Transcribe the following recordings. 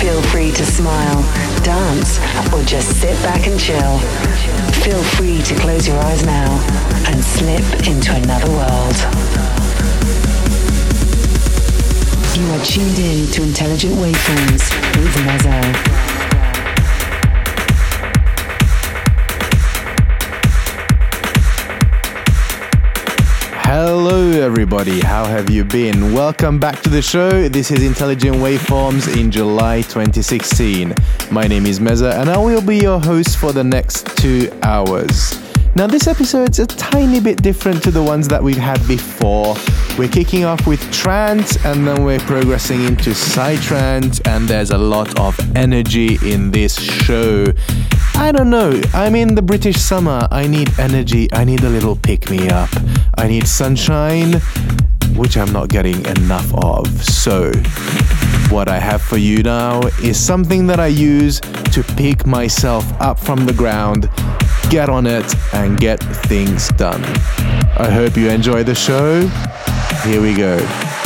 Feel free to smile, dance, or just sit back and chill. Feel free to close your eyes now and slip into another world. You are tuned in to Intelligent Waveforms with Mezzo. Hello, everybody. How have you been? Welcome back to the show. This is Intelligent Waveforms in July 2016. My name is Meza, and I will be your host for the next two hours. Now, this episode's a tiny bit different to the ones that we've had before. We're kicking off with trance, and then we're progressing into psytrance, and there's a lot of energy in this show. I don't know. I'm in the British summer. I need energy. I need a little pick me up. I need sunshine, which I'm not getting enough of. So, what I have for you now is something that I use to pick myself up from the ground, get on it, and get things done. I hope you enjoy the show. Here we go.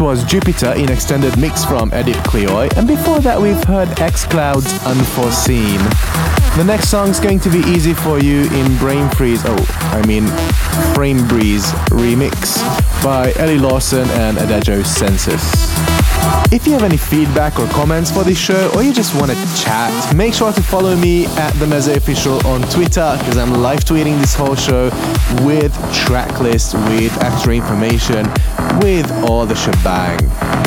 Was Jupiter in extended mix from Edith Cleoy, and before that we've heard X Clouds Unforeseen. The next song's going to be easy for you in Brain Freeze, oh, I mean Frame Breeze remix by Ellie Lawson and Adagio Senses. If you have any feedback or comments for this show, or you just want to chat, make sure to follow me at the Meze Official on Twitter because I'm live tweeting this whole show with track list, with extra information, with all the shebang.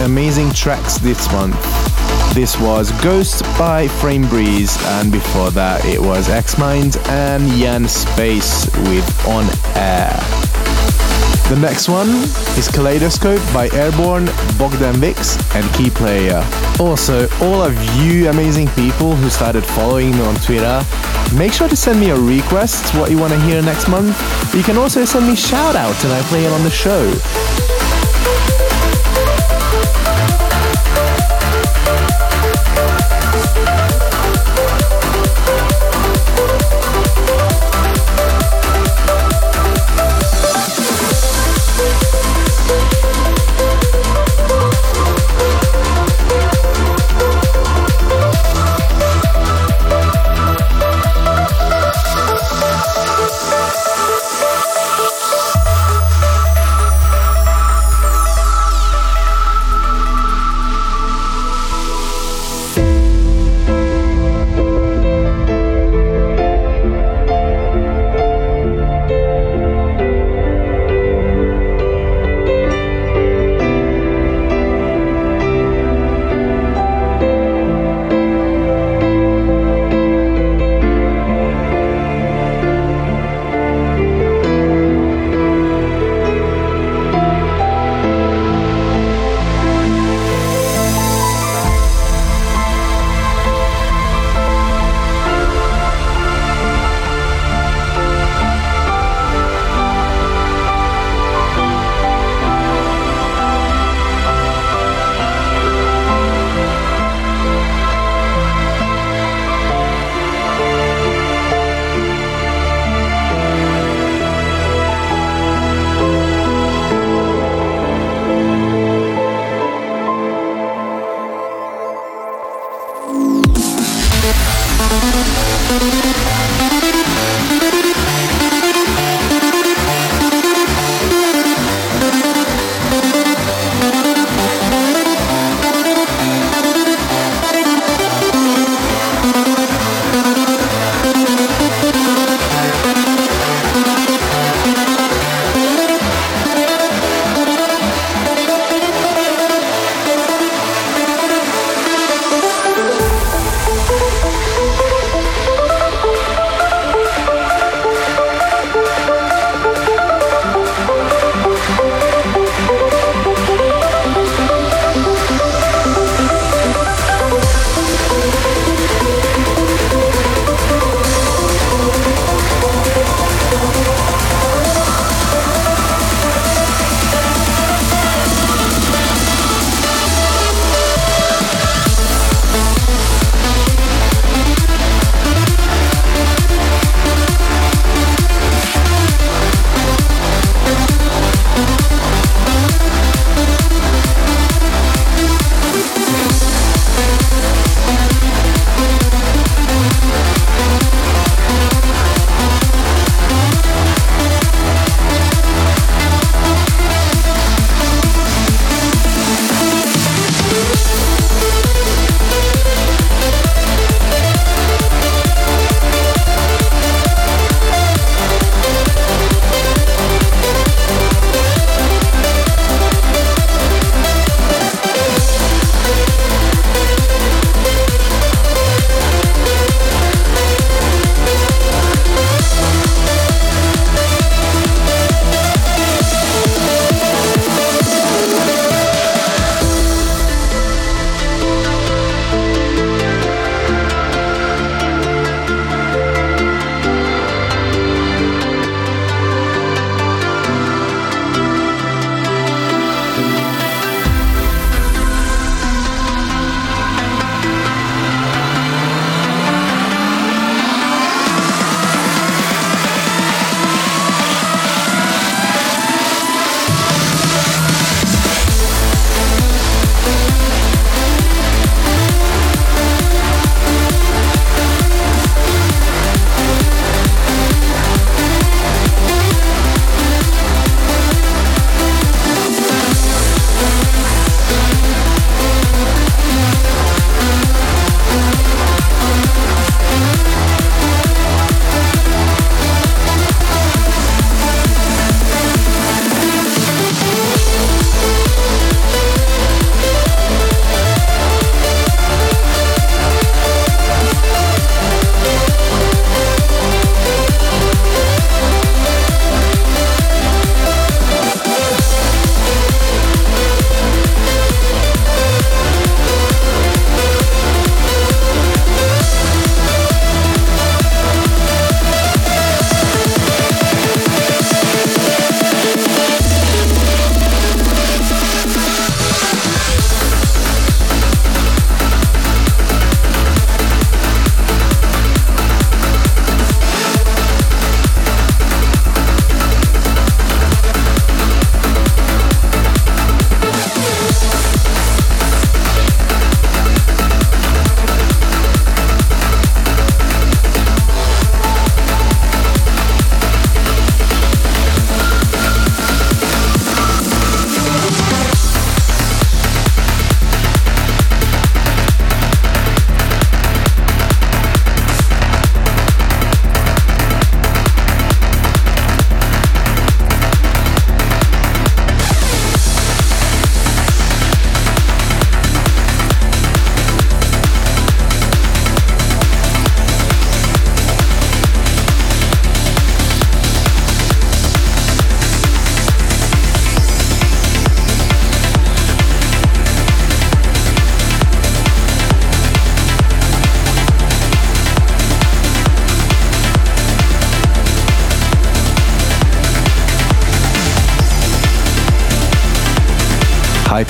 Amazing tracks this month. This was Ghost by Frame Breeze, and before that it was X Mind and Jan Space with On Air. The next one is Kaleidoscope by Airborne, Bogdan Vix, and Key Player. Also, all of you amazing people who started following me on Twitter, make sure to send me a request what you want to hear next month. You can also send me shout outs and I play it on the show.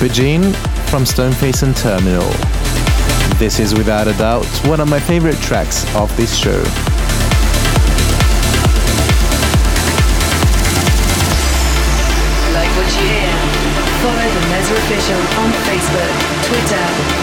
Hypergene from Stoneface and Terminal. This is without a doubt one of my favorite tracks of this show. Like what you hear? Follow the Meza Official on Facebook, Twitter,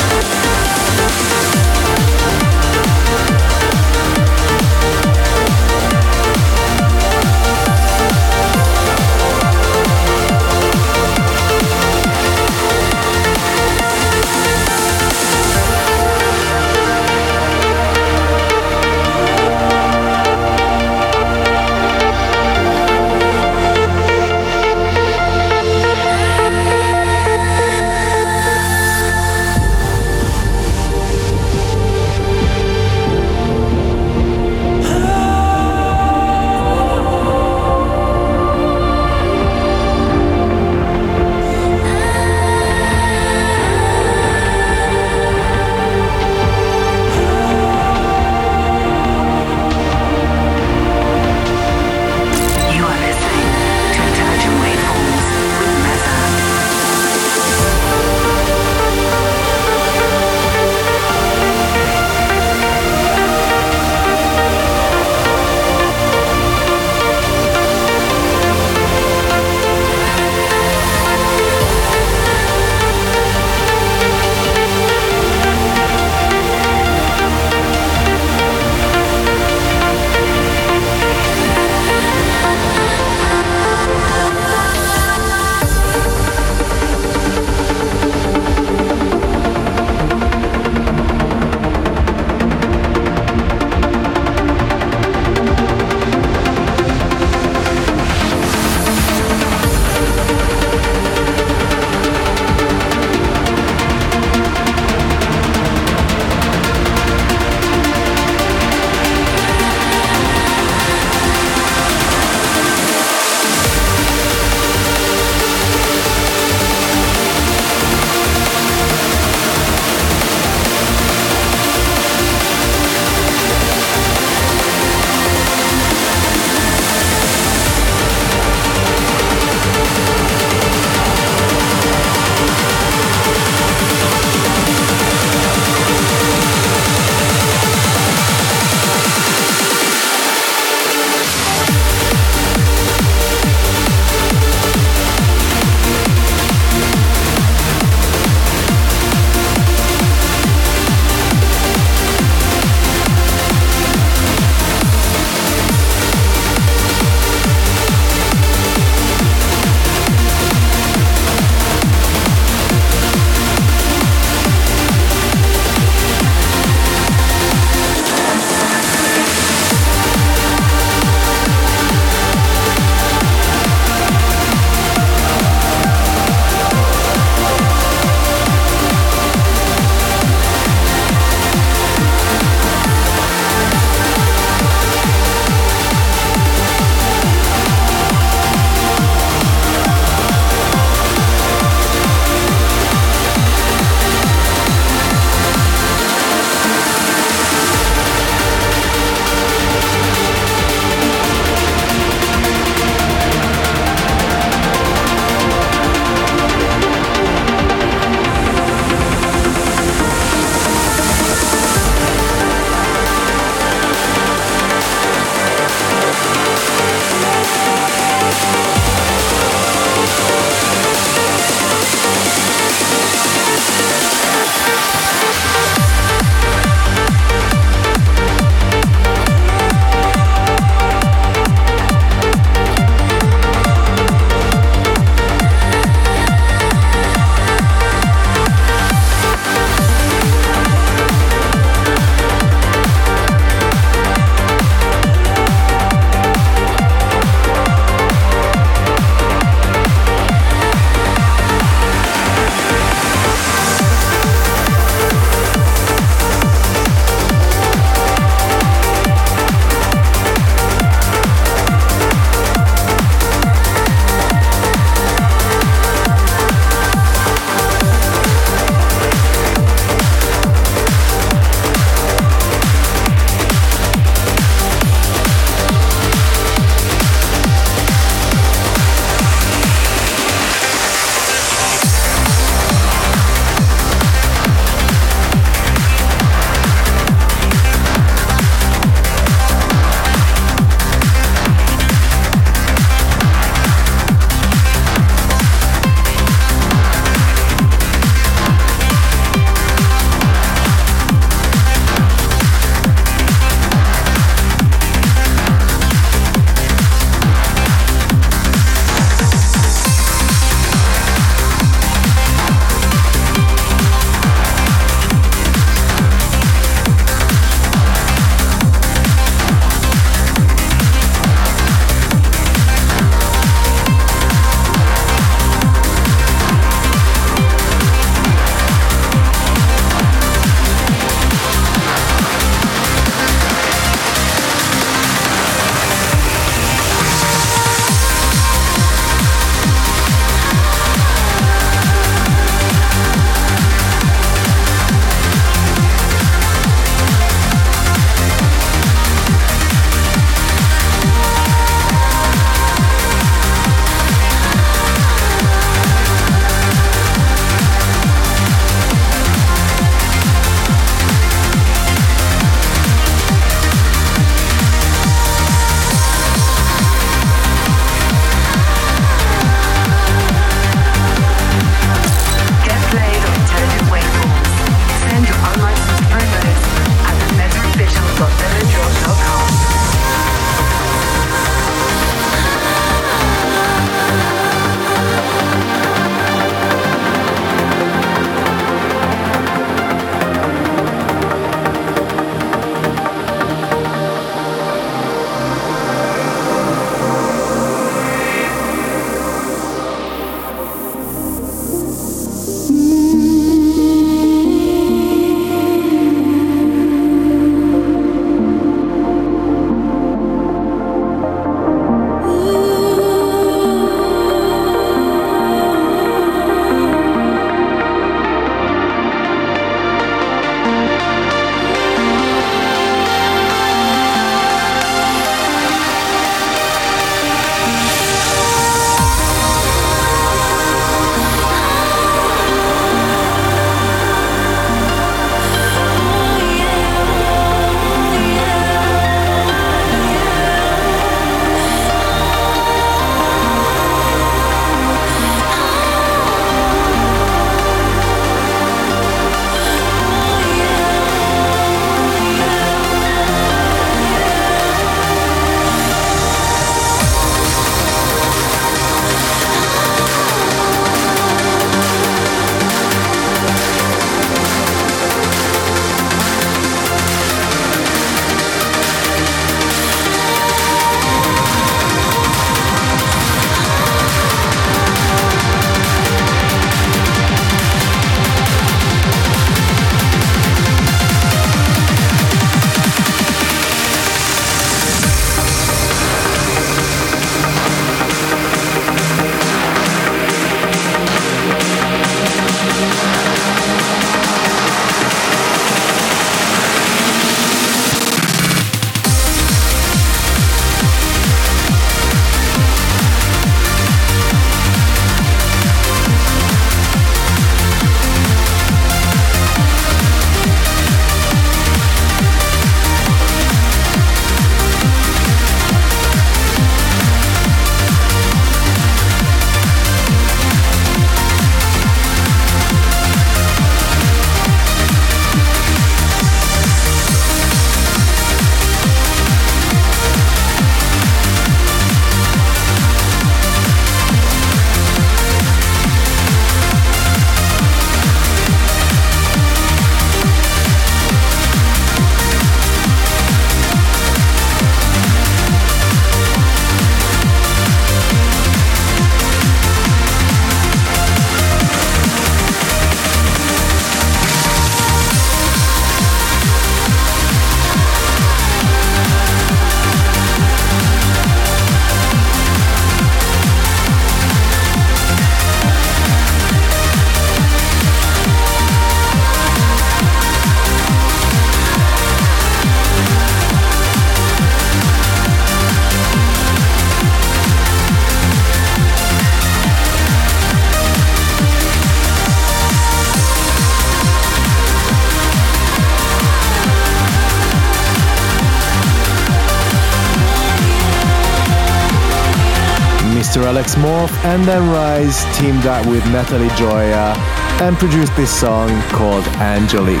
Morph and then Rise teamed up with Natalie Joya and produced this song called Angelique.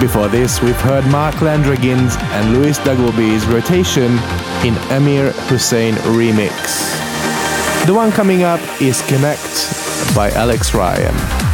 Before this, we've heard Mark Landragin's and Louis Dagobe's rotation in Amir Hussain remix. The one coming up is Connect by Alex Ryan.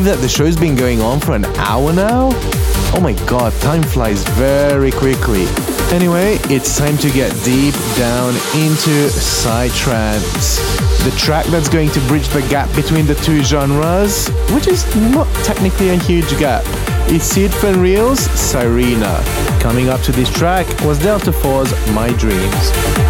Believe that the show's been going on for an hour now? Oh my god, time flies very quickly. Anyway, it's time to get deep down into Psytrance. The track that's going to bridge the gap between the two genres, which is not technically a huge gap. It's Sied van Riel's Sirena. Coming up to this track was Delta 4's My Dreams.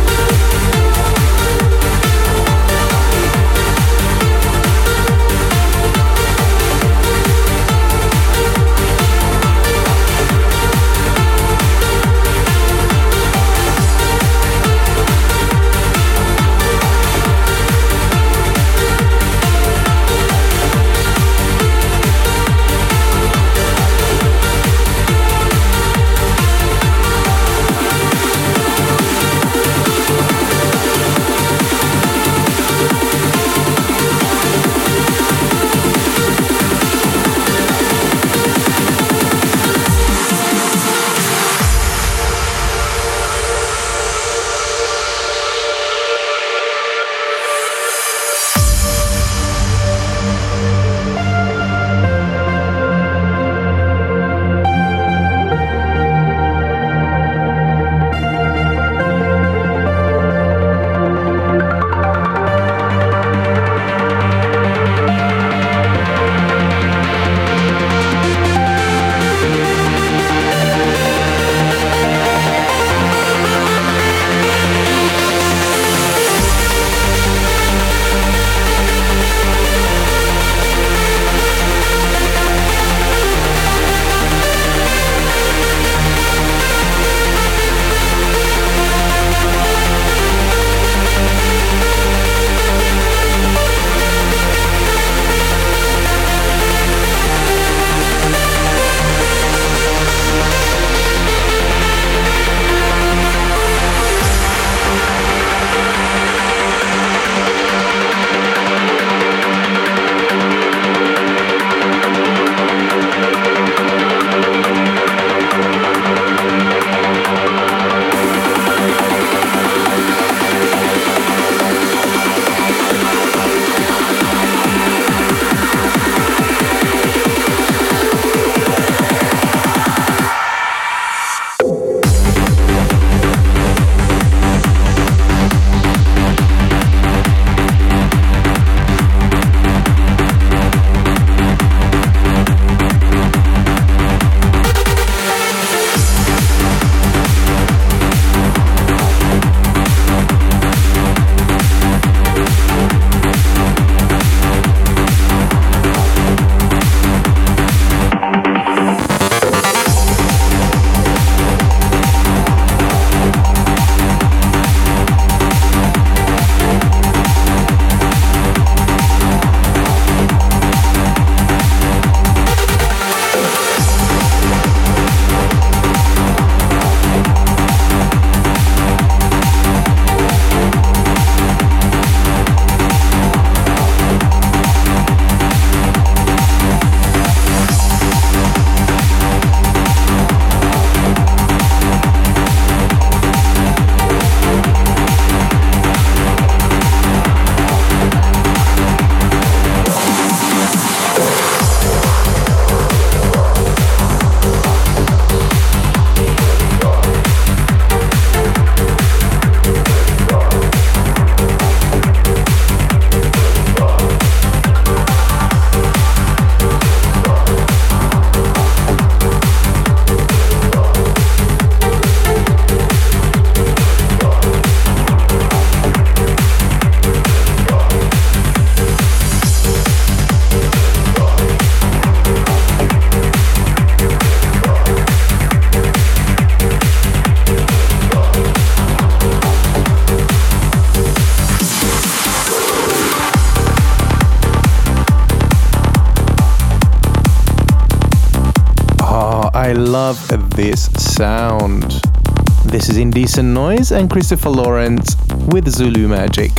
Love this sound. This is Indecent Noise and Christopher Lawrence with Zulu Magic.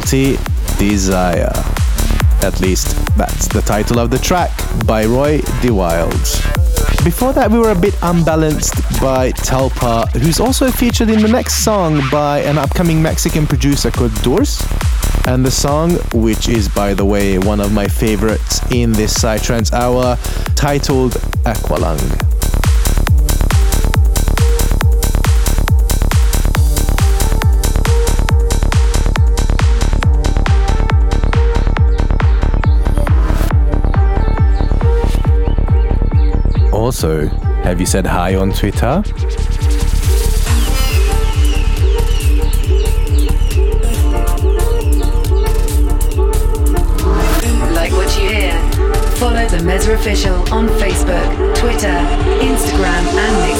Guilty Desire. At least That's the title of the track by Roy DeWild. Before that, we were a bit unbalanced by Talpa, who's also featured in the next song by an upcoming Mexican producer called Doors. And the song, which is, by the way, one of my favorites in this Psytrance hour, titled Aqualung. Also, have you said hi on Twitter? Like what you hear? Follow the Meza Official on Facebook, Twitter, Instagram, and Mixcloud.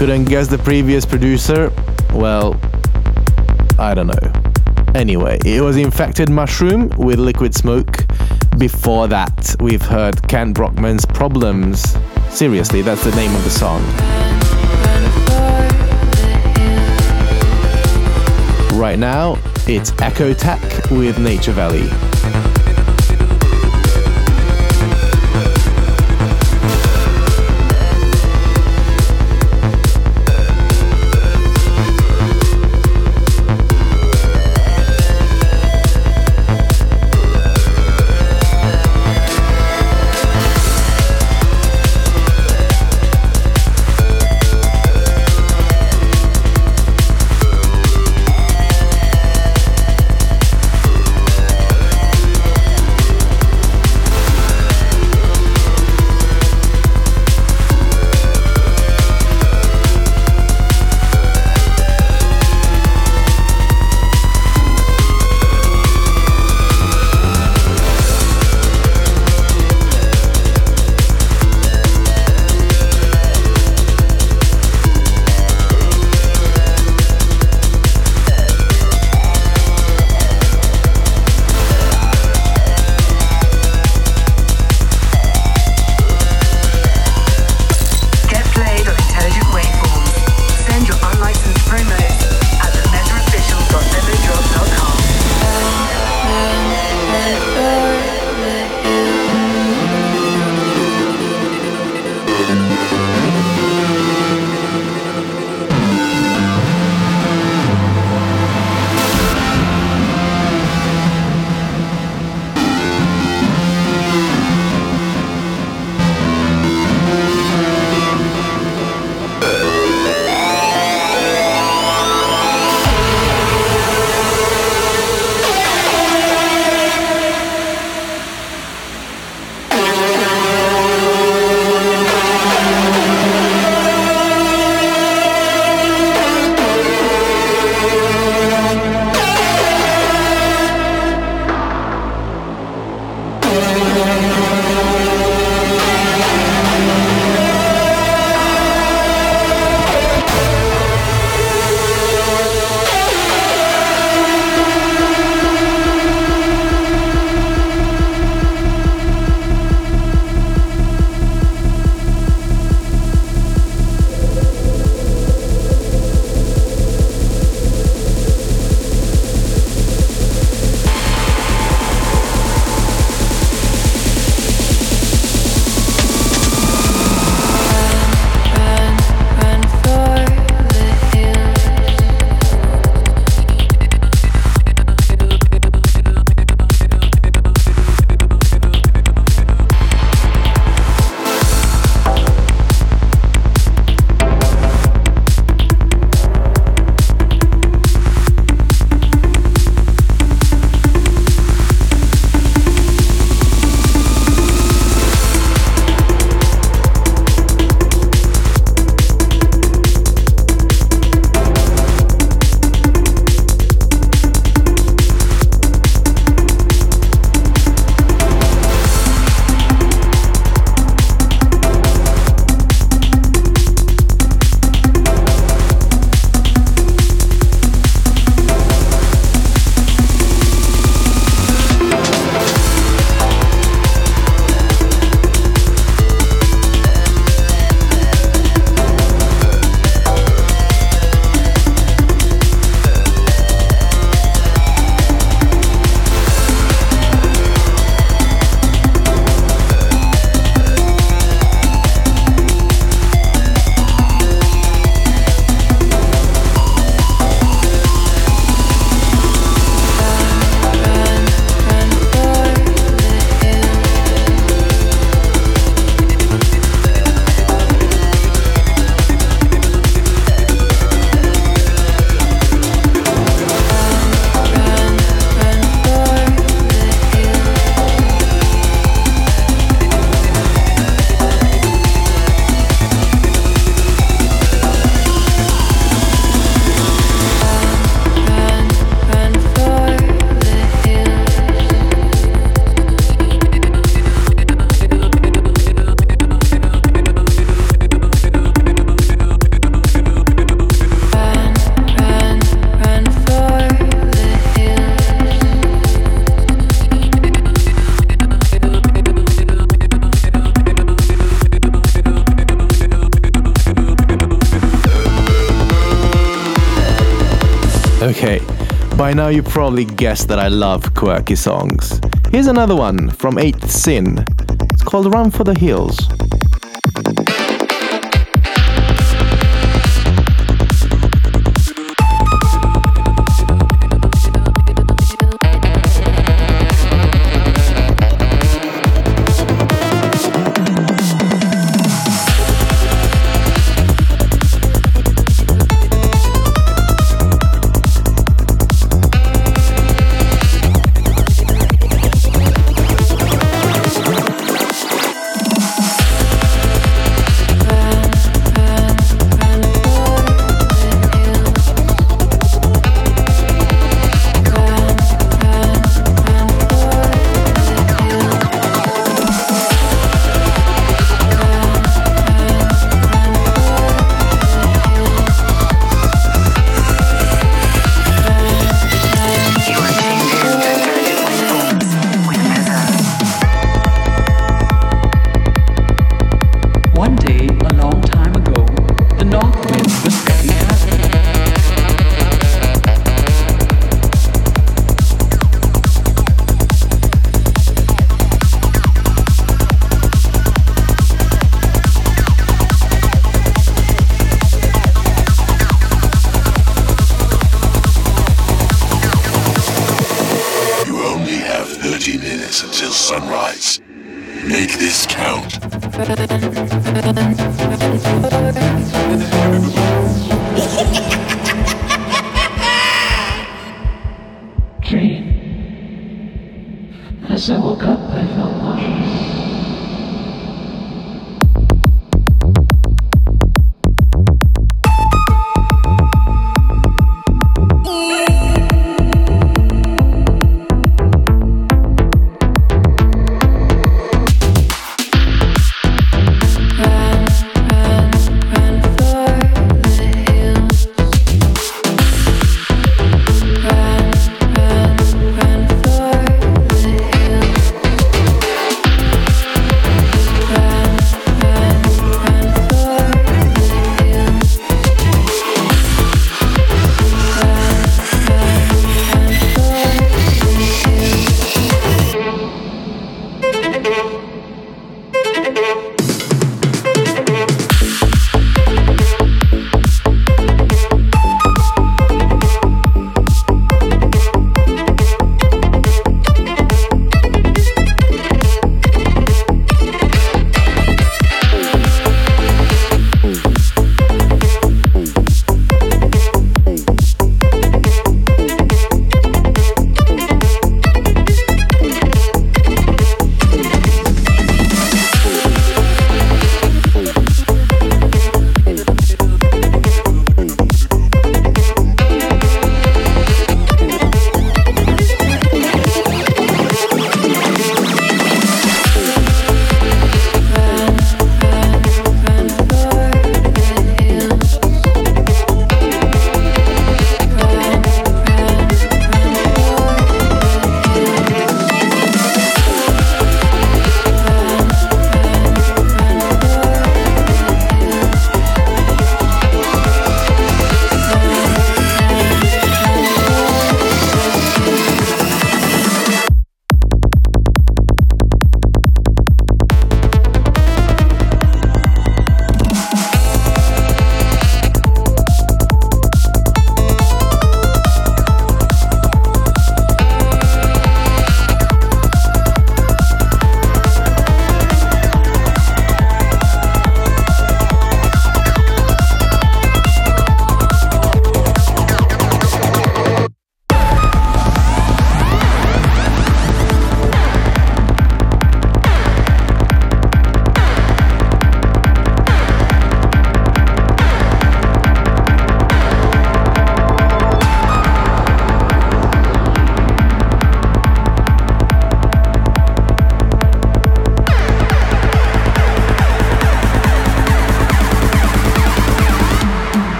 Couldn't guess the previous producer, well, I don't know. Anyway, it was Infected Mushroom with Liquid Smoke. Before that, we've heard Kent Brockman's Problems. Seriously, that's the name of the song. Right now, it's Echo Tech with Nature Valley. You probably guessed that I love quirky songs. Here's another one from 8th Sin. It's called Run for the Hills. only have 30 minutes until sunrise. Make this count. Dream. As I woke up, I felt.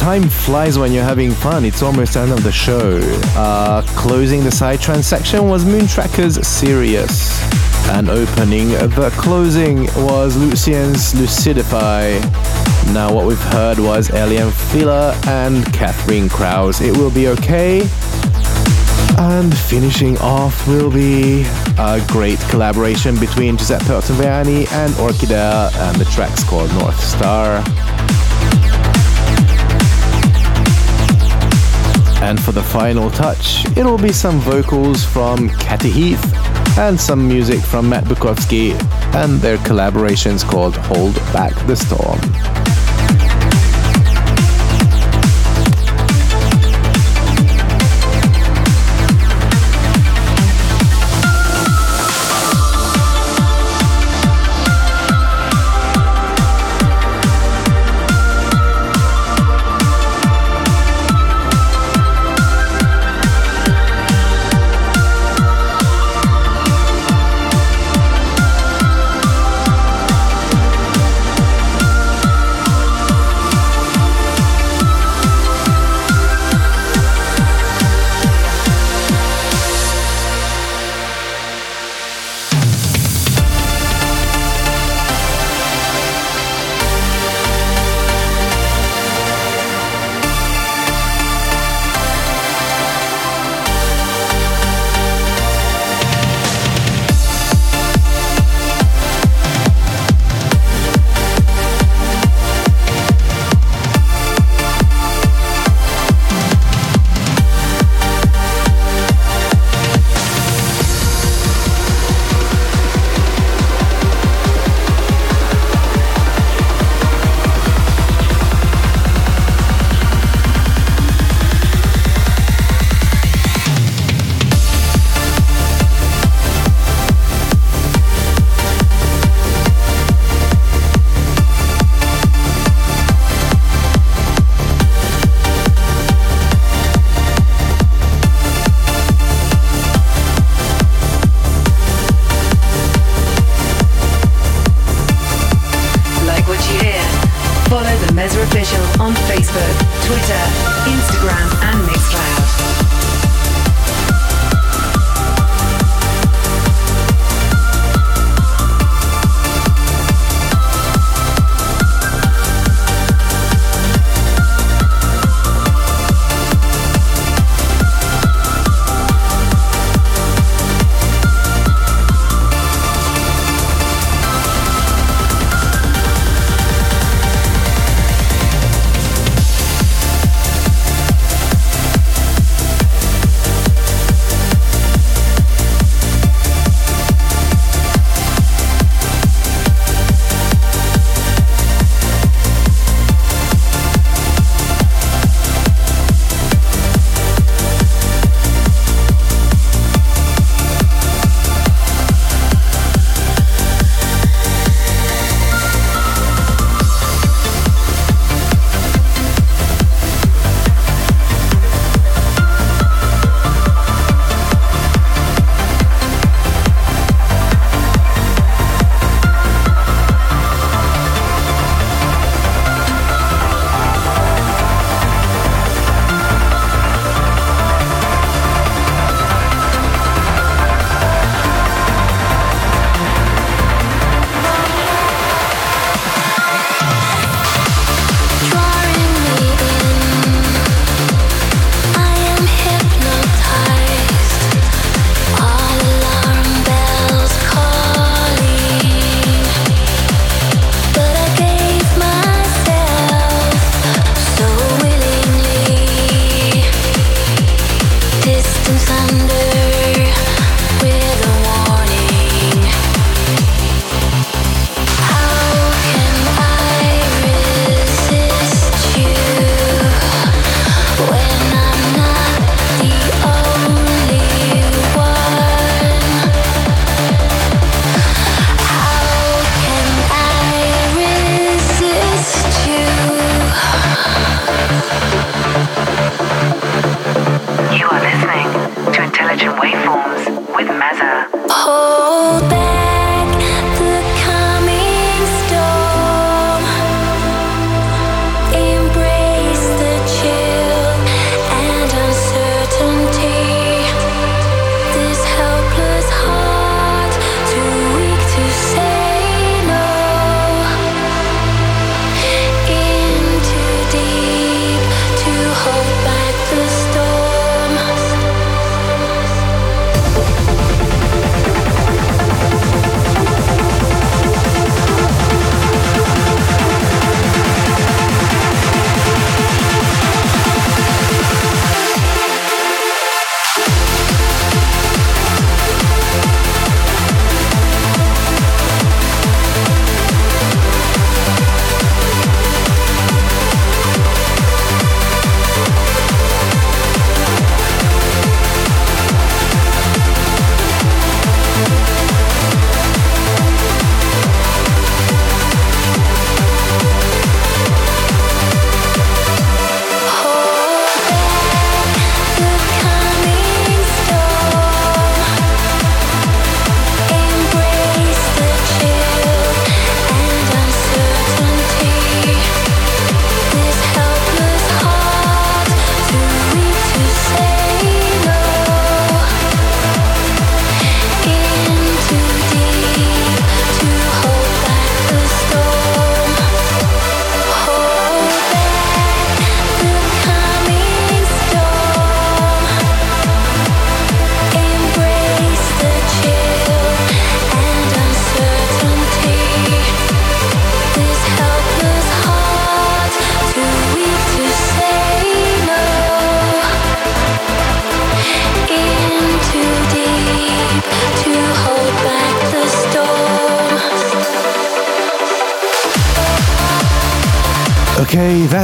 Time flies when you're having fun. It's almost the end of the show. Uh, closing the side section was Moontracker's Sirius. And opening the closing was Lucien's Lucidify. Now, what we've heard was Alien Filler and Catherine Krause. It will be okay. And finishing off will be a great collaboration between Giuseppe Ottaviani and Orkidea, and the track's called North Star. And for the final touch, it'll be some vocals from Cathy Heath and some music from Matt Bukovski and their collaborations called Hold Back the Storm.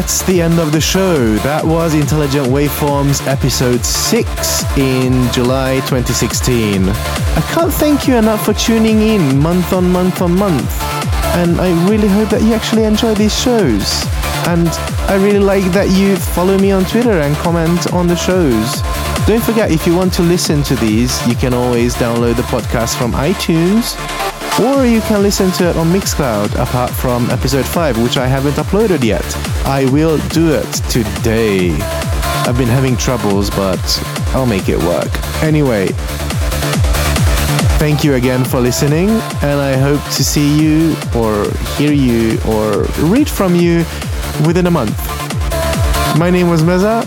That's the end of the show. That was Intelligent Waveforms episode 6 in July 2016. I can't thank you enough for tuning in month on month on month. And I really hope that you actually enjoy these shows. And I really like that you follow me on Twitter and comment on the shows. Don't forget, if you want to listen to these, you can always download the podcast from iTunes or you can listen to it on Mixcloud apart from episode 5, which I haven't uploaded yet. I will do it today. I've been having troubles, but I'll make it work. Anyway, thank you again for listening, and I hope to see you, or hear you, or read from you within a month. My name was Meza.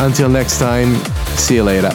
Until next time, see you later.